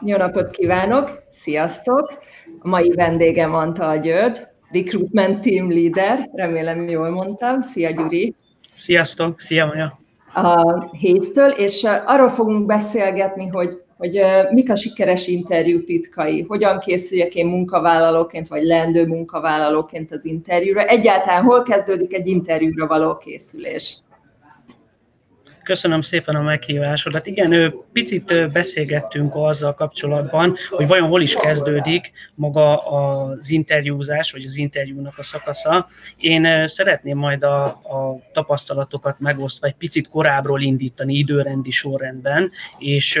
Jó napot kívánok! Sziasztok! A mai vendégem Antal György, Recruitment Team Leader, remélem jól mondtam. Szia Gyuri! Sziasztok! Szia Maja! A Héztől, és arról fogunk beszélgetni, hogy hogy mik a sikeres interjú titkai, hogyan készüljek én munkavállalóként, vagy leendő munkavállalóként az interjúra, egyáltalán hol kezdődik egy interjúra való készülés. Köszönöm szépen a meghívásodat. Igen, picit beszélgettünk azzal kapcsolatban, hogy vajon hol is kezdődik maga az interjúzás, vagy az interjúnak a szakasza. Én szeretném majd a, a tapasztalatokat megosztva egy picit korábbról indítani időrendi sorrendben, és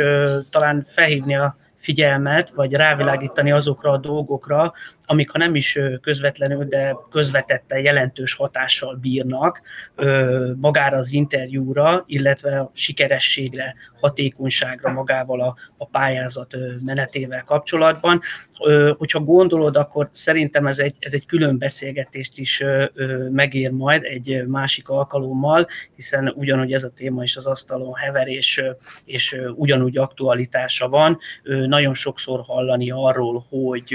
talán felhívni a figyelmet, vagy rávilágítani azokra a dolgokra, amik ha nem is közvetlenül, de közvetettel jelentős hatással bírnak magára az interjúra, illetve a sikerességre, hatékonyságra magával a, a pályázat menetével kapcsolatban. Hogyha gondolod, akkor szerintem ez egy, ez egy külön beszélgetést is megér majd egy másik alkalommal, hiszen ugyanúgy ez a téma is az asztalon hever, és, és ugyanúgy aktualitása van. Nagyon sokszor hallani arról, hogy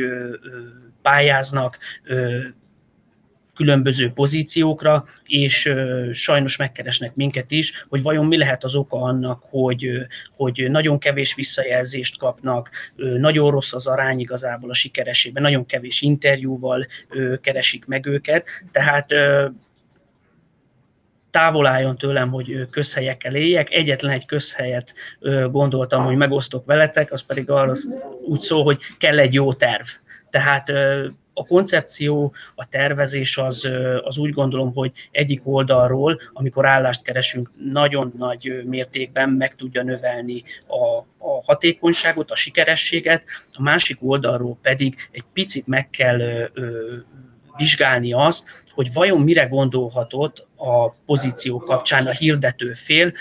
pályáznak különböző pozíciókra, és sajnos megkeresnek minket is, hogy vajon mi lehet az oka annak, hogy, hogy nagyon kevés visszajelzést kapnak, nagyon rossz az arány igazából a sikerességben, nagyon kevés interjúval keresik meg őket, tehát távol álljon tőlem, hogy közhelyekkel éljek. Egyetlen egy közhelyet gondoltam, hogy megosztok veletek, az pedig arra úgy szól, hogy kell egy jó terv. Tehát a koncepció, a tervezés az, az úgy gondolom, hogy egyik oldalról, amikor állást keresünk, nagyon nagy mértékben meg tudja növelni a, a hatékonyságot, a sikerességet, a másik oldalról pedig egy picit meg kell vizsgálni azt, hogy vajon mire gondolhatott a pozíció kapcsán a hirdető fél.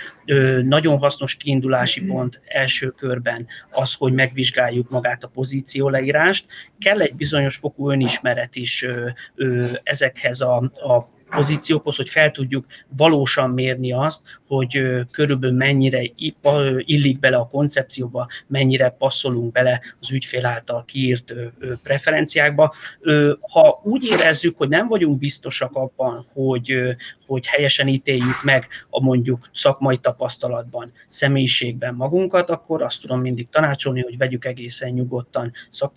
Nagyon hasznos kiindulási pont első körben az, hogy megvizsgáljuk magát a pozíció leírást. Kell egy bizonyos fokú önismeret is ezekhez a, a pozíciókhoz, hogy fel tudjuk valósan mérni azt, hogy körülbelül mennyire illik bele a koncepcióba, mennyire passzolunk bele az ügyfél által kiírt preferenciákba. Ha úgy érezzük, hogy nem vagyunk biztosak abban, hogy, hogy helyesen ítéljük meg a mondjuk szakmai tapasztalatban, személyiségben magunkat, akkor azt tudom mindig tanácsolni, hogy vegyük egészen nyugodtan, szak,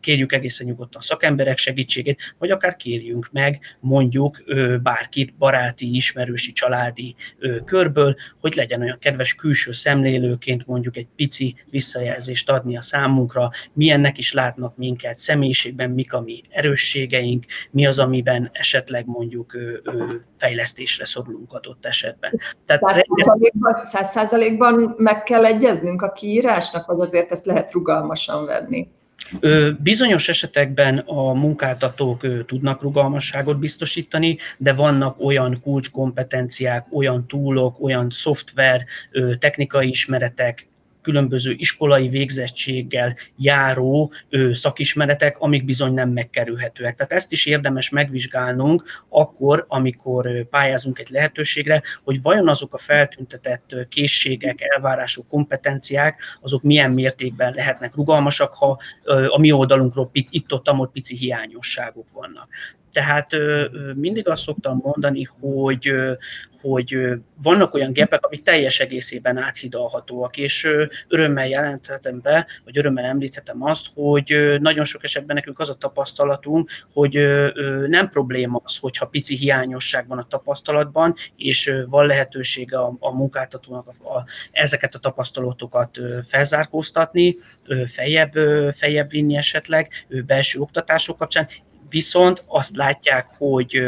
kérjük egészen nyugodtan szakemberek segítségét, vagy akár kérjünk meg mondjuk bárkit, baráti, ismerősi, családi körből, hogy legyen olyan kedves külső szemlélőként mondjuk egy pici visszajelzést adni a számunkra, milyennek is látnak minket személyiségben, mik a mi erősségeink, mi az, amiben esetleg mondjuk fejlesztésre szorulunk adott esetben. Tehát száz százalékban meg kell egyeznünk a kiírásnak, vagy azért ezt lehet rugalmasan venni? Bizonyos esetekben a munkáltatók tudnak rugalmasságot biztosítani, de vannak olyan kulcskompetenciák, olyan túlok, olyan szoftver, technikai ismeretek, különböző iskolai végzettséggel járó szakismeretek, amik bizony nem megkerülhetőek. Tehát ezt is érdemes megvizsgálnunk akkor, amikor pályázunk egy lehetőségre, hogy vajon azok a feltüntetett készségek, elvárások, kompetenciák, azok milyen mértékben lehetnek rugalmasak, ha a mi oldalunkról itt-ott pici hiányosságok vannak. Tehát mindig azt szoktam mondani, hogy, hogy vannak olyan gépek, amik teljes egészében áthidalhatóak, és örömmel jelenthetem be, vagy örömmel említhetem azt, hogy nagyon sok esetben nekünk az a tapasztalatunk, hogy nem probléma az, hogyha pici hiányosság van a tapasztalatban, és van lehetősége a, a munkáltatónak a, a, ezeket a tapasztalatokat felzárkóztatni, feljebb, feljebb vinni esetleg belső oktatások kapcsán, viszont azt látják, hogy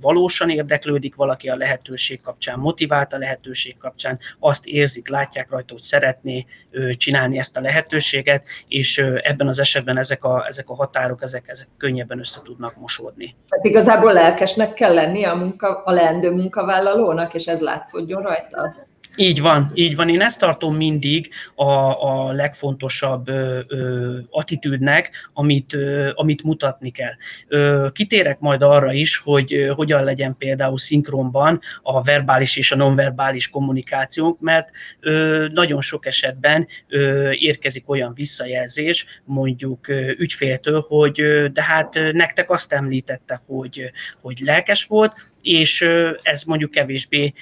valósan érdeklődik valaki a lehetőség kapcsán, motivált a lehetőség kapcsán, azt érzik, látják rajta, hogy szeretné csinálni ezt a lehetőséget, és ebben az esetben ezek a, ezek a határok, ezek, ezek könnyebben össze tudnak mosódni. Tehát igazából lelkesnek kell lenni a, munka, a leendő munkavállalónak, és ez látszódjon rajta? Így van, így van. Én ezt tartom mindig a, a legfontosabb ö, ö, attitűdnek, amit, ö, amit mutatni kell. Ö, kitérek majd arra is, hogy ö, hogyan legyen például szinkronban a verbális és a nonverbális kommunikációnk, mert ö, nagyon sok esetben ö, érkezik olyan visszajelzés, mondjuk ö, ügyféltől, hogy ö, de hát ö, nektek azt említette, hogy, hogy lelkes volt, és ez mondjuk kevésbé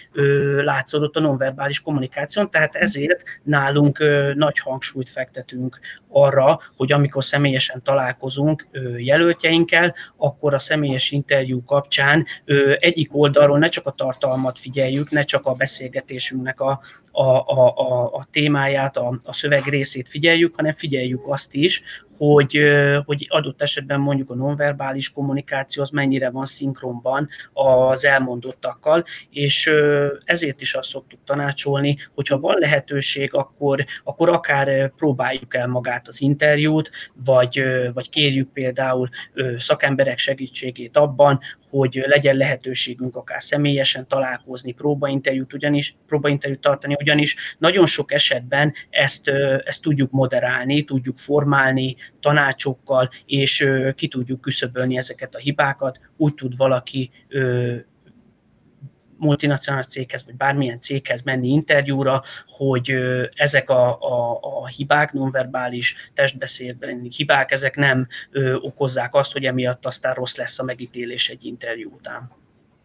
látszódott a nonverbális kommunikáción, tehát ezért nálunk nagy hangsúlyt fektetünk arra, hogy amikor személyesen találkozunk jelöltjeinkkel, akkor a személyes interjú kapcsán egyik oldalról ne csak a tartalmat figyeljük, ne csak a beszélgetésünknek a, a, a, a, a témáját, a, a szöveg részét figyeljük, hanem figyeljük azt is, hogy, hogy adott esetben mondjuk a nonverbális kommunikáció az mennyire van szinkronban az elmondottakkal, és ezért is azt szoktuk tanácsolni, hogyha van lehetőség, akkor, akkor akár próbáljuk el magát az interjút, vagy, vagy kérjük például szakemberek segítségét abban, hogy legyen lehetőségünk akár személyesen találkozni, próbainterjút, ugyanis, próbainterjút tartani, ugyanis nagyon sok esetben ezt, ezt tudjuk moderálni, tudjuk formálni tanácsokkal, és ki tudjuk küszöbölni ezeket a hibákat, úgy tud valaki multinacionális céghez, vagy bármilyen céghez menni interjúra, hogy ezek a, a, a hibák, nonverbális testbeszédben hibák, ezek nem ö, okozzák azt, hogy emiatt aztán rossz lesz a megítélés egy interjú után.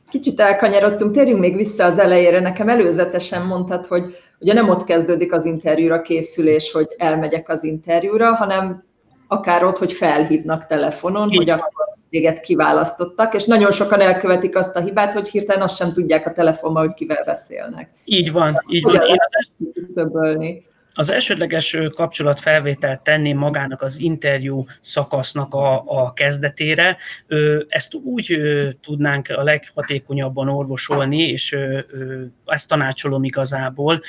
Kicsit elkanyarodtunk, térjünk még vissza az elejére. Nekem előzetesen mondtad, hogy ugye nem ott kezdődik az interjúra készülés, hogy elmegyek az interjúra, hanem akár ott, hogy felhívnak telefonon, Így hogy akkor téged kiválasztottak, és nagyon sokan elkövetik azt a hibát, hogy hirtelen azt sem tudják a telefonban, hogy kivel beszélnek. Így van, így van. Én az elsődleges kapcsolatfelvételt tenni magának az interjú szakasznak a, a kezdetére. Ezt úgy tudnánk a leghatékonyabban orvosolni, és ezt tanácsolom igazából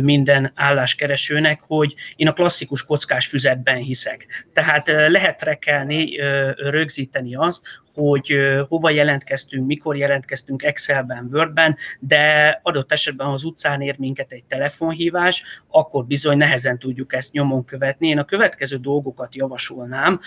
minden álláskeresőnek, hogy én a klasszikus kockás füzetben hiszek. Tehát lehet rekelni, rögzíteni azt, hogy hova jelentkeztünk, mikor jelentkeztünk Excelben, Wordben, de adott esetben, ha az utcán ér minket egy telefonhívás, akkor bizony nehezen tudjuk ezt nyomon követni. Én a következő dolgokat javasolnám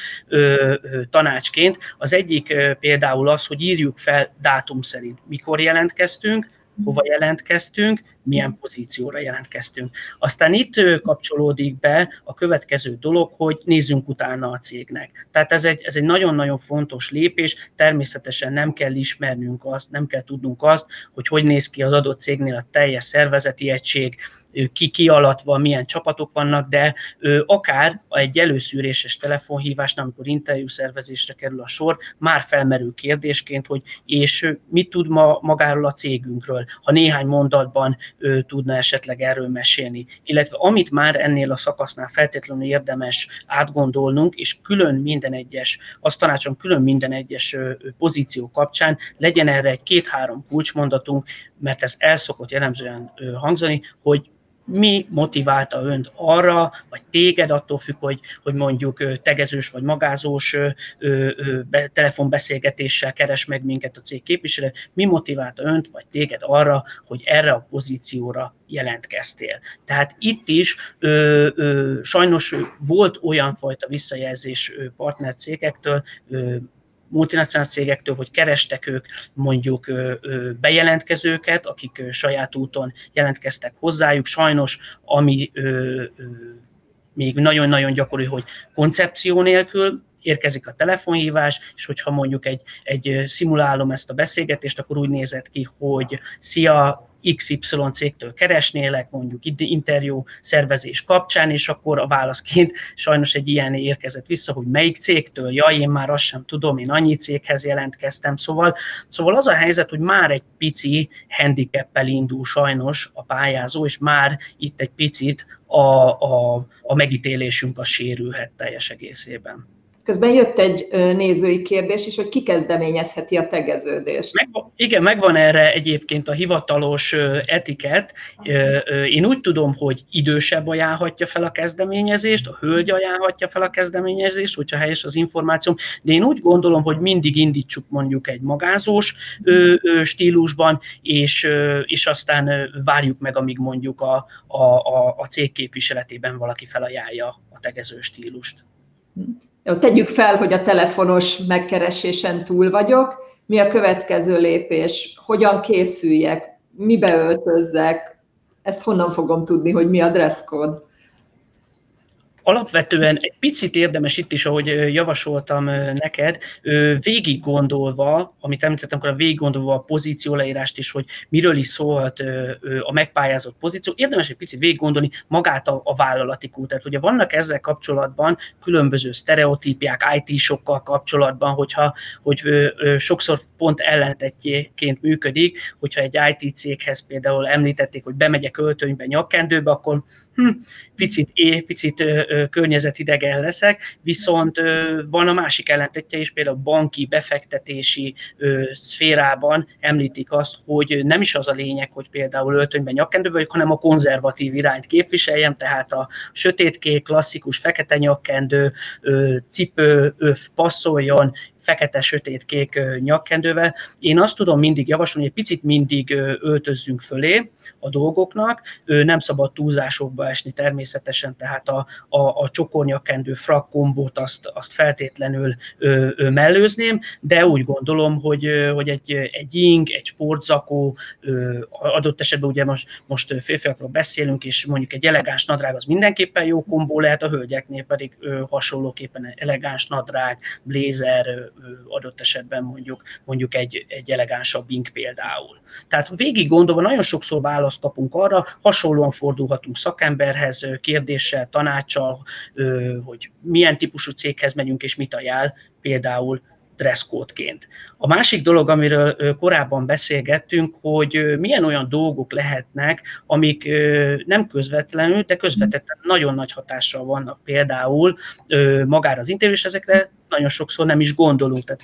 tanácsként. Az egyik például az, hogy írjuk fel dátum szerint, mikor jelentkeztünk, hova jelentkeztünk, milyen pozícióra jelentkeztünk. Aztán itt kapcsolódik be a következő dolog, hogy nézzünk utána a cégnek. Tehát ez egy, ez egy nagyon-nagyon fontos lépés, természetesen nem kell ismernünk azt, nem kell tudnunk azt, hogy hogy néz ki az adott cégnél a teljes szervezeti egység, ki ki alatt van, milyen csapatok vannak, de akár egy előszűréses telefonhívásnál, amikor interjú szervezésre kerül a sor, már felmerül kérdésként, hogy és mit tud ma magáról a cégünkről, ha néhány mondatban tudna esetleg erről mesélni. Illetve amit már ennél a szakasznál feltétlenül érdemes átgondolnunk, és külön minden egyes, azt tanácsom külön minden egyes pozíció kapcsán legyen erre egy két-három kulcsmondatunk, mert ez el szokott jellemzően hangzani, hogy mi motiválta önt arra, vagy téged, attól függ, hogy, hogy mondjuk tegezős vagy magázós telefonbeszélgetéssel keres meg minket a cég képviselő, mi motiválta önt, vagy téged arra, hogy erre a pozícióra jelentkeztél. Tehát itt is ö, ö, sajnos volt olyan fajta visszajelzés partnercégektől, multinacionális cégektől, hogy kerestek ők mondjuk bejelentkezőket, akik saját úton jelentkeztek hozzájuk. Sajnos, ami még nagyon-nagyon gyakori, hogy koncepció nélkül érkezik a telefonhívás, és hogyha mondjuk egy, egy szimulálom ezt a beszélgetést, akkor úgy nézett ki, hogy szia, XY cégtől keresnélek, mondjuk interjú szervezés kapcsán, és akkor a válaszként sajnos egy ilyen érkezett vissza, hogy melyik cégtől, ja, én már azt sem tudom, én annyi céghez jelentkeztem, szóval, szóval az a helyzet, hogy már egy pici handicappel indul sajnos a pályázó, és már itt egy picit a, a, a megítélésünk a sérülhet teljes egészében. Közben jött egy nézői kérdés is, hogy ki kezdeményezheti a tegeződést. Meg, igen, megvan erre egyébként a hivatalos etiket. Én úgy tudom, hogy idősebb ajánlhatja fel a kezdeményezést, a hölgy ajánlhatja fel a kezdeményezést, hogyha helyes az információm, de én úgy gondolom, hogy mindig indítsuk mondjuk egy magázós stílusban, és, és aztán várjuk meg, amíg mondjuk a, a, a, a cég képviseletében valaki felajánlja a tegező stílust. Tegyük fel, hogy a telefonos megkeresésen túl vagyok. Mi a következő lépés? Hogyan készüljek? Mibe öltözzek? Ezt honnan fogom tudni, hogy mi a dress code? Alapvetően egy picit érdemes itt is, ahogy javasoltam neked, végig gondolva, amit említettem, akkor a végig gondolva a pozíció leírást is, hogy miről is szólhat a megpályázott pozíció, érdemes egy picit végig gondolni magát a, a vállalati kultát. Ugye vannak ezzel kapcsolatban különböző sztereotípiák, IT-sokkal kapcsolatban, hogyha hogy sokszor pont ellentetjéként működik, hogyha egy IT céghez például említették, hogy bemegyek öltönybe, nyakkendőbe, akkor hm, picit é, picit környezetidegen leszek, viszont van a másik ellentetje is, például a banki, befektetési szférában említik azt, hogy nem is az a lényeg, hogy például öltönyben nyakkendő vagyok, hanem a konzervatív irányt képviseljem, tehát a sötétkék, klasszikus fekete nyakkendő, cipő, passzoljon, fekete, sötét, kék nyakkendővel. Én azt tudom mindig javasolni, hogy egy picit mindig öltözzünk fölé a dolgoknak, nem szabad túlzásokba esni természetesen, tehát a, a, a csokornyakkendő frak kombót azt, azt feltétlenül ö, ö, mellőzném, de úgy gondolom, hogy, hogy egy, egy ing, egy sportzakó, adott esetben ugye most, most férfiakról beszélünk, és mondjuk egy elegáns nadrág az mindenképpen jó kombó lehet, a hölgyeknél pedig ö, hasonlóképpen elegáns nadrág, blazer, adott esetben mondjuk, mondjuk egy, egy elegánsabb ink például. Tehát végig gondolva nagyon sokszor választ kapunk arra, hasonlóan fordulhatunk szakemberhez kérdéssel, tanácssal, hogy milyen típusú céghez megyünk és mit ajánl, például dresszkódként. A másik dolog, amiről korábban beszélgettünk, hogy milyen olyan dolgok lehetnek, amik nem közvetlenül, de közvetetten nagyon nagy hatással vannak például magára az interjú, és ezekre nagyon sokszor nem is gondolunk. Tehát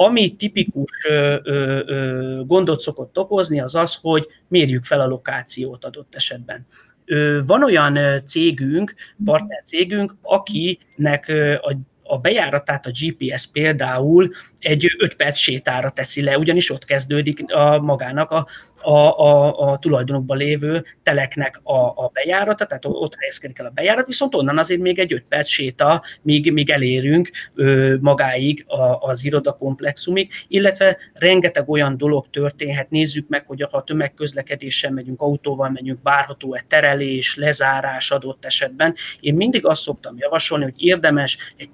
ami tipikus ö, ö, ö, gondot szokott okozni, az az, hogy mérjük fel a lokációt adott esetben. Ö, van olyan cégünk, partner cégünk, akinek a a bejáratát a GPS például egy 5 perc sétára teszi le, ugyanis ott kezdődik a magának a, a, a, a tulajdonokban lévő teleknek a, a bejárata, tehát ott helyezkedik el a bejárat, viszont onnan azért még egy 5 perc séta, míg, míg elérünk ö, magáig a, az irodakomplexumig, illetve rengeteg olyan dolog történhet, nézzük meg, hogy ha tömegközlekedéssel megyünk, autóval megyünk, várható-e terelés, lezárás adott esetben. Én mindig azt szoktam javasolni, hogy érdemes egy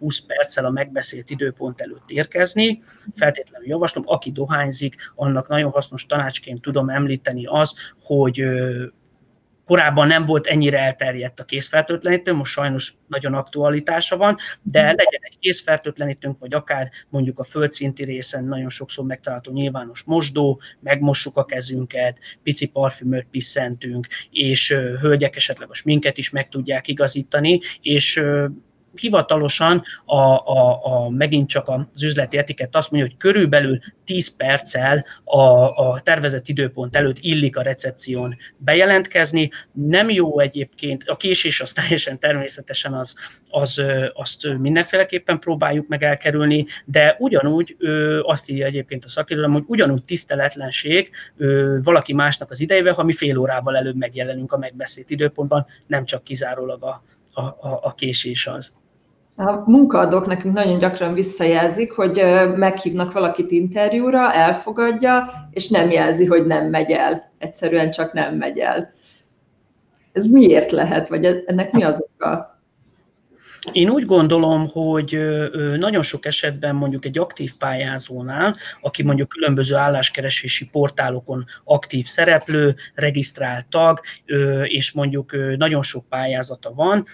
15-20 perccel a megbeszélt időpont előtt érkezni, feltétlenül javaslom, aki dohányzik, annak nagyon hasznos tanács tanácsként tudom említeni az, hogy korábban nem volt ennyire elterjedt a készfertőtlenítő, most sajnos nagyon aktualitása van, de mhm. legyen egy készfertőtlenítőnk, vagy akár mondjuk a földszinti részen nagyon sokszor megtalálható nyilvános mosdó, megmossuk a kezünket, pici parfümöt piszentünk, és hölgyek esetleg a sminket is meg tudják igazítani, és hivatalosan a, a, a, megint csak az üzleti etikett azt mondja, hogy körülbelül 10 perccel a, a tervezett időpont előtt illik a recepción bejelentkezni. Nem jó egyébként, a késés az teljesen természetesen az, az, azt mindenféleképpen próbáljuk meg elkerülni, de ugyanúgy azt írja egyébként a szakirodalom, hogy ugyanúgy tiszteletlenség valaki másnak az idejével, ha mi fél órával előbb megjelenünk a megbeszélt időpontban, nem csak kizárólag a, a, a késés az. A munkaadók nekünk nagyon gyakran visszajelzik, hogy meghívnak valakit interjúra, elfogadja, és nem jelzi, hogy nem megy el. Egyszerűen csak nem megy el. Ez miért lehet, vagy ennek mi az oka? Én úgy gondolom, hogy nagyon sok esetben mondjuk egy aktív pályázónál, aki mondjuk különböző álláskeresési portálokon aktív szereplő, regisztrált tag, és mondjuk nagyon sok pályázata van,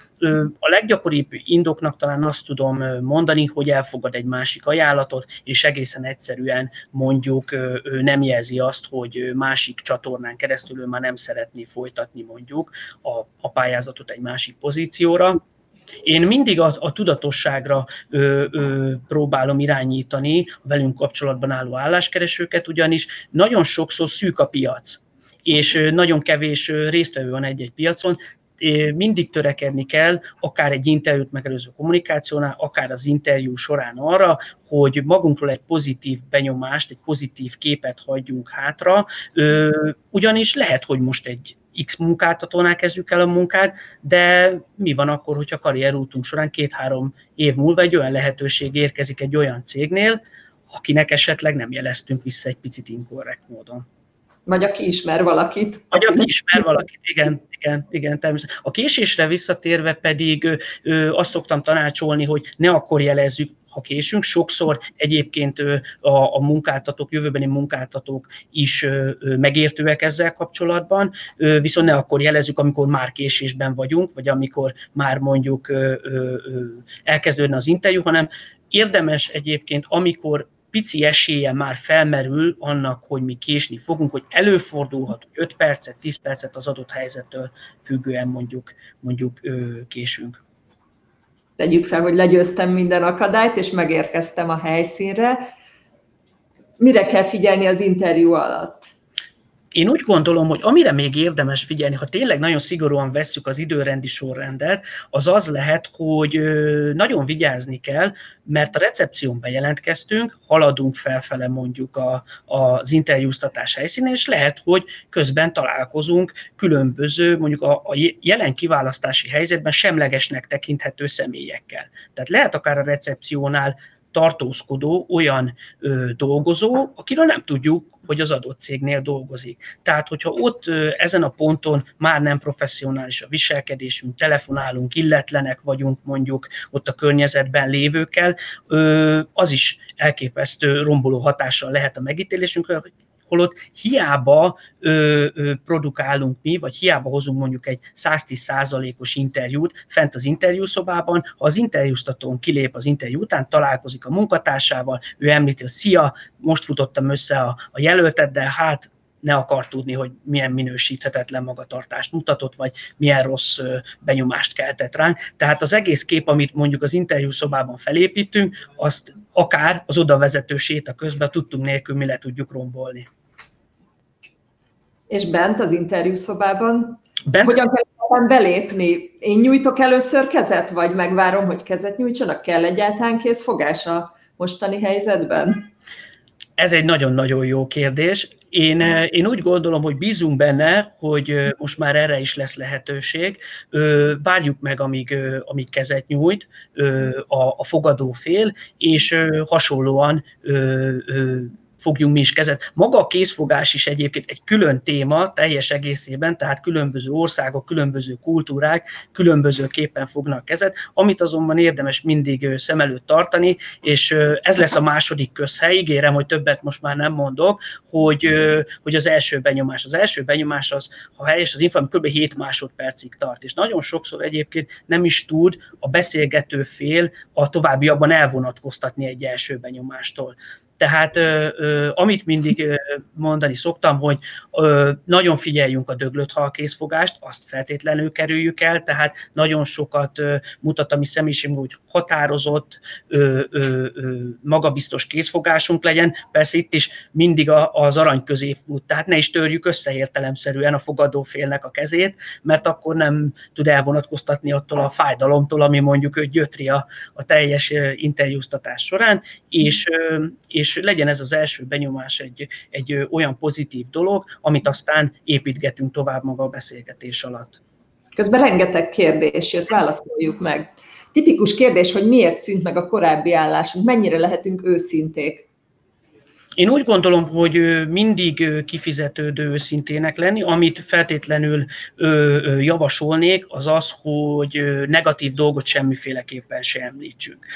a leggyakoribb indoknak talán azt tudom mondani, hogy elfogad egy másik ajánlatot, és egészen egyszerűen mondjuk nem jelzi azt, hogy másik csatornán keresztül ő már nem szeretné folytatni mondjuk a, a pályázatot egy másik pozícióra, Én mindig a, a tudatosságra ö, ö, próbálom irányítani a velünk kapcsolatban álló álláskeresőket, ugyanis nagyon sokszor szűk a piac és nagyon kevés résztvevő van egy-egy piacon, mindig törekedni kell, akár egy interjút megelőző kommunikációnál, akár az interjú során arra, hogy magunkról egy pozitív benyomást, egy pozitív képet hagyjunk hátra, ugyanis lehet, hogy most egy X munkáltatónál kezdjük el a munkát, de mi van akkor, hogyha karrierútunk során két-három év múlva egy olyan lehetőség érkezik egy olyan cégnél, akinek esetleg nem jeleztünk vissza egy picit inkorrekt módon. Vagy aki ismer valakit. Vagy aki ismer valakit, igen, igen, igen, természetesen. A késésre visszatérve pedig ö, azt szoktam tanácsolni, hogy ne akkor jelezzük, ha késünk. Sokszor egyébként a, a munkáltatók, jövőbeni munkáltatók is megértőek ezzel kapcsolatban, viszont ne akkor jelezzük, amikor már késésben vagyunk, vagy amikor már mondjuk elkezdődne az interjú, hanem érdemes egyébként, amikor pici esélye már felmerül annak, hogy mi késni fogunk, hogy előfordulhat, hogy 5 percet, 10 percet az adott helyzettől függően mondjuk, mondjuk késünk. Tegyük fel, hogy legyőztem minden akadályt, és megérkeztem a helyszínre. Mire kell figyelni az interjú alatt? Én úgy gondolom, hogy amire még érdemes figyelni, ha tényleg nagyon szigorúan vesszük az időrendi sorrendet, az az lehet, hogy nagyon vigyázni kell, mert a recepción bejelentkeztünk, haladunk felfele mondjuk a, az interjúztatás helyszínén, és lehet, hogy közben találkozunk különböző, mondjuk a, a jelen kiválasztási helyzetben semlegesnek tekinthető személyekkel. Tehát lehet akár a recepciónál tartózkodó olyan ö, dolgozó, akiről nem tudjuk, hogy az adott cégnél dolgozik. Tehát, hogyha ott ö, ezen a ponton már nem professzionális a viselkedésünk, telefonálunk, illetlenek vagyunk mondjuk ott a környezetben lévőkkel, ö, az is elképesztő romboló hatással lehet a megítélésünkre, holott hiába ö, ö, produkálunk mi, vagy hiába hozunk mondjuk egy 110%-os interjút fent az interjúszobában, ha az interjúztatón kilép az interjú után, találkozik a munkatársával, ő említi, hogy szia, most futottam össze a, a jelöltet, hát ne akar tudni, hogy milyen minősíthetetlen magatartást mutatott, vagy milyen rossz benyomást keltett ránk. Tehát az egész kép, amit mondjuk az interjú szobában felépítünk, azt akár az oda vezető séta közben tudtunk nélkül mi le tudjuk rombolni. És bent az interjúszobában? Bent? Hogyan kell belépni? Én nyújtok először kezet, vagy megvárom, hogy kezet nyújtsanak? Kell egyáltalán készfogás a mostani helyzetben? Ez egy nagyon-nagyon jó kérdés. Én, én úgy gondolom, hogy bízunk benne, hogy most már erre is lesz lehetőség. Várjuk meg, amíg, amíg kezet nyújt a, a fogadó fél, és hasonlóan fogjunk mi is kezet. Maga a készfogás is egyébként egy külön téma teljes egészében, tehát különböző országok, különböző kultúrák különbözőképpen fognak kezet, amit azonban érdemes mindig szem előtt tartani, és ez lesz a második közhely, ígérem, hogy többet most már nem mondok, hogy, hogy az első benyomás. Az első benyomás az, ha helyes, az infam kb. 7 másodpercig tart, és nagyon sokszor egyébként nem is tud a beszélgető fél a továbbiakban elvonatkoztatni egy első benyomástól. Tehát amit mindig mondani szoktam, hogy nagyon figyeljünk a döglött halkészfogást, azt feltétlenül kerüljük el, tehát nagyon sokat mutat a mi személyiségünk, hogy határozott, magabiztos készfogásunk legyen. Persze itt is mindig az arany középút, tehát ne is törjük össze értelemszerűen a fogadófélnek a kezét, mert akkor nem tud elvonatkoztatni attól a fájdalomtól, ami mondjuk ő gyötri a, a teljes interjúztatás során, és, és és legyen ez az első benyomás egy, egy olyan pozitív dolog, amit aztán építgetünk tovább maga a beszélgetés alatt. Közben rengeteg kérdés jött, válaszoljuk meg. Tipikus kérdés, hogy miért szűnt meg a korábbi állásunk, mennyire lehetünk őszinték? Én úgy gondolom, hogy mindig kifizetődő őszintének lenni, amit feltétlenül javasolnék, az az, hogy negatív dolgot semmiféleképpen sem említsünk.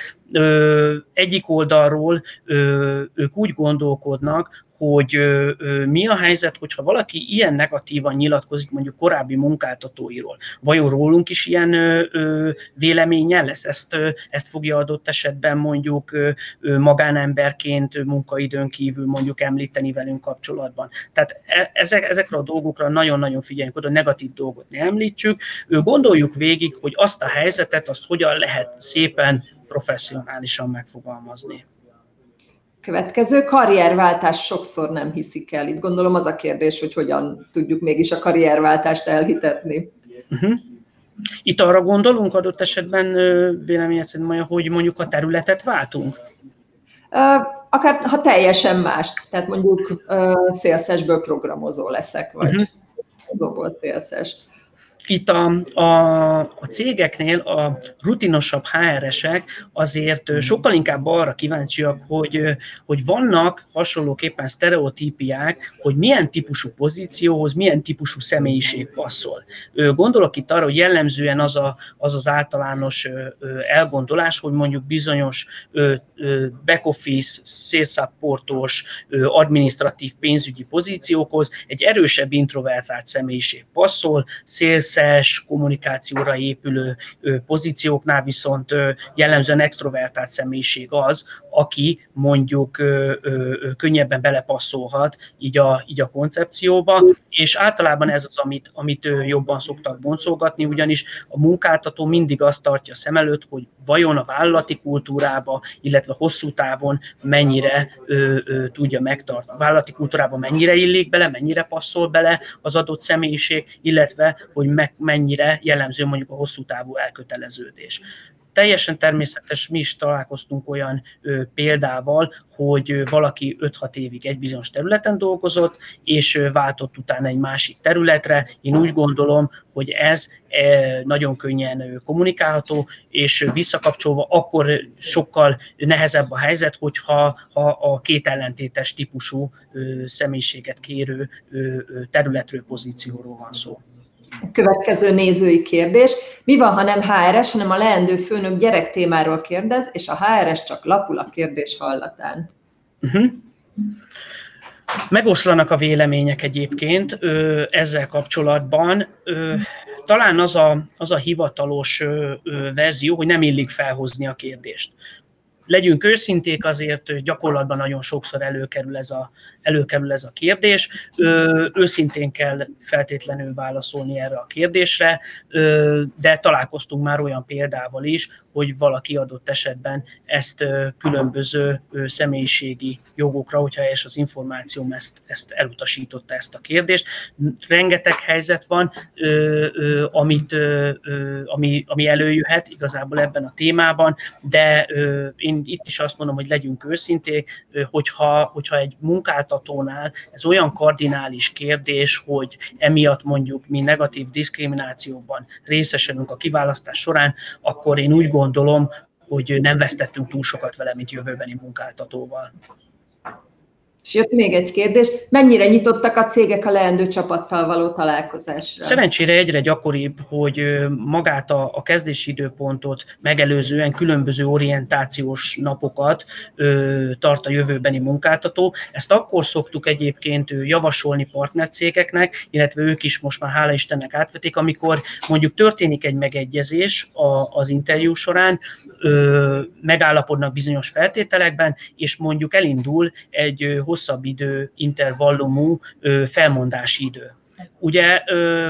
Egyik oldalról ők úgy gondolkodnak, hogy mi a helyzet, hogyha valaki ilyen negatívan nyilatkozik mondjuk korábbi munkáltatóiról. Vajon rólunk is ilyen véleménye lesz? Ezt, ezt fogja adott esetben mondjuk magánemberként munkaidőn kívül mondjuk említeni velünk kapcsolatban. Tehát e, ezek, ezekre a dolgokra nagyon-nagyon figyeljünk oda, negatív dolgot ne említsük. Gondoljuk végig, hogy azt a helyzetet, azt hogyan lehet szépen professzionálisan megfogalmazni. Következő karrierváltás sokszor nem hiszik el. Itt gondolom az a kérdés, hogy hogyan tudjuk mégis a karrierváltást elhitetni. Uh-huh. Itt arra gondolunk adott esetben véleményed szerint, hogy mondjuk a területet váltunk? Akár ha teljesen más, tehát mondjuk szélszesből programozó leszek, vagy uh-huh. azokból szélszes itt a, a, a cégeknél a rutinosabb HR-esek azért hmm. sokkal inkább arra kíváncsiak, hogy, hogy vannak hasonlóképpen sztereotípiák, hogy milyen típusú pozícióhoz, milyen típusú személyiség passzol. Gondolok itt arra, hogy jellemzően az a, az, az általános elgondolás, hogy mondjuk bizonyos back-office, szélszapportos, administratív pénzügyi pozíciókhoz egy erősebb introvertált személyiség passzol, sales összes kommunikációra épülő pozícióknál viszont jellemzően extrovertált személyiség az, aki mondjuk könnyebben belepasszolhat így a, így a koncepcióba, és általában ez az, amit, amit jobban szoktak boncolgatni, ugyanis a munkáltató mindig azt tartja szem előtt, hogy vajon a vállalati kultúrába, illetve hosszú távon mennyire ö, ö, tudja megtartani. A vállalati kultúrába mennyire illik bele, mennyire passzol bele az adott személyiség, illetve hogy meg, mennyire jellemző mondjuk a hosszú távú elköteleződés. Teljesen természetes, mi is találkoztunk olyan ö, példával, hogy valaki 5-6 évig egy bizonyos területen dolgozott, és váltott utána egy másik területre. Én úgy gondolom, hogy ez nagyon könnyen kommunikálható, és visszakapcsolva akkor sokkal nehezebb a helyzet, hogyha ha a két ellentétes típusú személyiséget kérő területről, pozícióról van szó. Következő nézői kérdés. Mi van, ha nem HRS, hanem a leendő főnök gyerek témáról kérdez, és a HRS csak lapul a kérdés hallatán? Uh-huh. Megoszlanak a vélemények egyébként ö, ezzel kapcsolatban. Ö, talán az a, az a hivatalos ö, ö, verzió, hogy nem illik felhozni a kérdést legyünk őszinték, azért gyakorlatban nagyon sokszor előkerül ez a, előkerül ez a kérdés. Ö, őszintén kell feltétlenül válaszolni erre a kérdésre, ö, de találkoztunk már olyan példával is, hogy valaki adott esetben ezt különböző személyiségi jogokra, hogyha helyes az információm, ezt, ezt elutasította ezt a kérdést. Rengeteg helyzet van, amit, ami, ami előjöhet igazából ebben a témában, de én itt is azt mondom, hogy legyünk őszinték, hogyha, hogyha egy munkáltatónál ez olyan kardinális kérdés, hogy emiatt mondjuk mi negatív diszkriminációban részesedünk a kiválasztás során, akkor én úgy gondolom, gondolom, hogy nem vesztettünk túl sokat vele, mint jövőbeni munkáltatóval. És jött még egy kérdés, mennyire nyitottak a cégek a leendő csapattal való találkozásra? Szerencsére egyre gyakoribb, hogy magát a, a kezdési időpontot megelőzően különböző orientációs napokat ö, tart a jövőbeni munkáltató. Ezt akkor szoktuk egyébként javasolni partnercégeknek, illetve ők is most már hála Istennek átvetik, amikor mondjuk történik egy megegyezés a, az interjú során, ö, megállapodnak bizonyos feltételekben, és mondjuk elindul egy hosszabb idő intervallumú felmondási idő. Ugye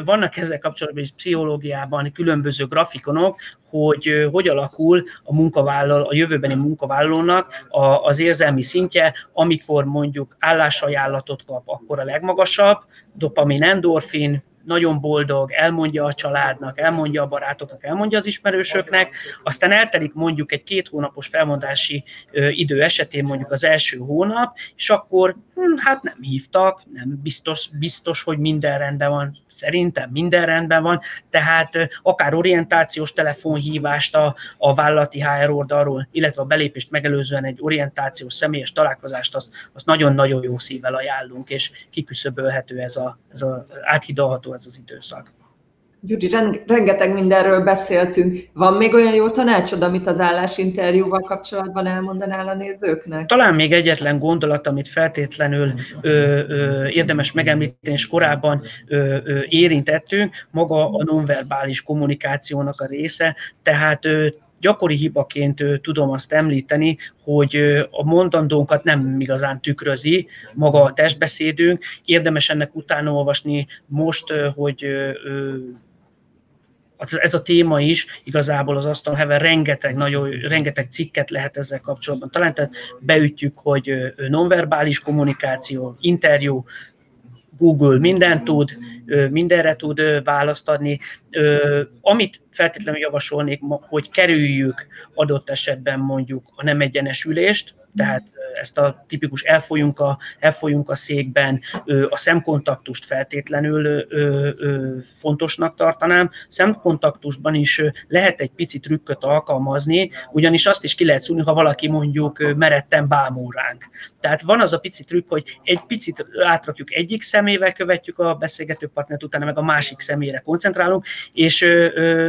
vannak ezzel kapcsolatban is pszichológiában különböző grafikonok, hogy hogy alakul a munkavállaló, a jövőbeni munkavállalónak az érzelmi szintje, amikor mondjuk állásajánlatot kap, akkor a legmagasabb, dopamin, endorfin, nagyon boldog, elmondja a családnak, elmondja a barátoknak, elmondja az ismerősöknek, aztán eltelik mondjuk egy két hónapos felmondási idő esetén mondjuk az első hónap, és akkor hm, hát nem hívtak, nem biztos, biztos, hogy minden rendben van, szerintem minden rendben van, tehát akár orientációs telefonhívást a, a vállalati HR oldalról, illetve a belépést megelőzően egy orientációs személyes találkozást, azt, azt nagyon-nagyon jó szívvel ajánlunk, és kiküszöbölhető ez a, ez a áthidalható ez az időszak. Gyuri, rengeteg mindenről beszéltünk. Van még olyan jó tanácsod, amit az állásinterjúval kapcsolatban elmondanál a nézőknek? Talán még egyetlen gondolat, amit feltétlenül ö, ö, érdemes megemlíteni, és korábban ö, ö, érintettünk, maga a nonverbális kommunikációnak a része, tehát ö, gyakori hibaként tudom azt említeni, hogy a mondandónkat nem igazán tükrözi maga a testbeszédünk. Érdemes ennek utána olvasni most, hogy ez a téma is igazából az asztal heven rengeteg, nagyon, rengeteg cikket lehet ezzel kapcsolatban talán, tehát beütjük, hogy nonverbális kommunikáció, interjú, Google mindent tud, mindenre tud választ adni. Amit feltétlenül javasolnék, hogy kerüljük adott esetben mondjuk a nem egyenesülést, tehát ezt a tipikus elfolyunk a, elfolyunk a székben, a szemkontaktust feltétlenül fontosnak tartanám. Szemkontaktusban is lehet egy pici trükköt alkalmazni, ugyanis azt is ki lehet szúrni, ha valaki mondjuk meretten bámul ránk. Tehát van az a pici trükk, hogy egy picit átrakjuk egyik szemével, követjük a beszélgető partnert, utána meg a másik személyre koncentrálunk, és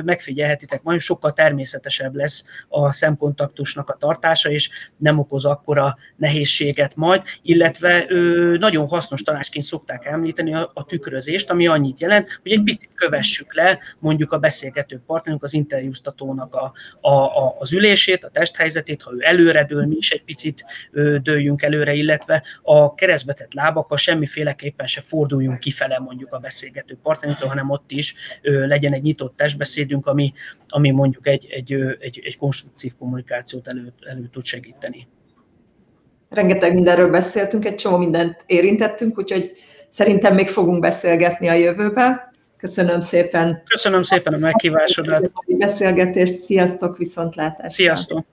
megfigyelhetitek, majd sokkal természetesebb lesz a szemkontaktusnak a tartása, és nem okoz akkora nehézséget majd, illetve ö, nagyon hasznos tanácsként szokták említeni a, a tükrözést, ami annyit jelent, hogy egy picit kövessük le mondjuk a beszélgető partnerünk, az interjúztatónak a, a, a, az ülését, a testhelyzetét, ha ő előre dől, mi is egy picit ö, dőljünk előre, illetve a keresztbetett lábakkal semmiféleképpen se forduljunk kifele mondjuk a beszélgető partnerünktől, hanem ott is ö, legyen egy nyitott testbeszédünk, ami, ami mondjuk egy, egy, egy, egy konstruktív kommunikációt elő, elő tud segíteni rengeteg mindenről beszéltünk, egy csomó mindent érintettünk, úgyhogy szerintem még fogunk beszélgetni a jövőben. Köszönöm szépen. Köszönöm szépen a meghívásodat. Beszélgetést, sziasztok, viszontlátásra. Sziasztok.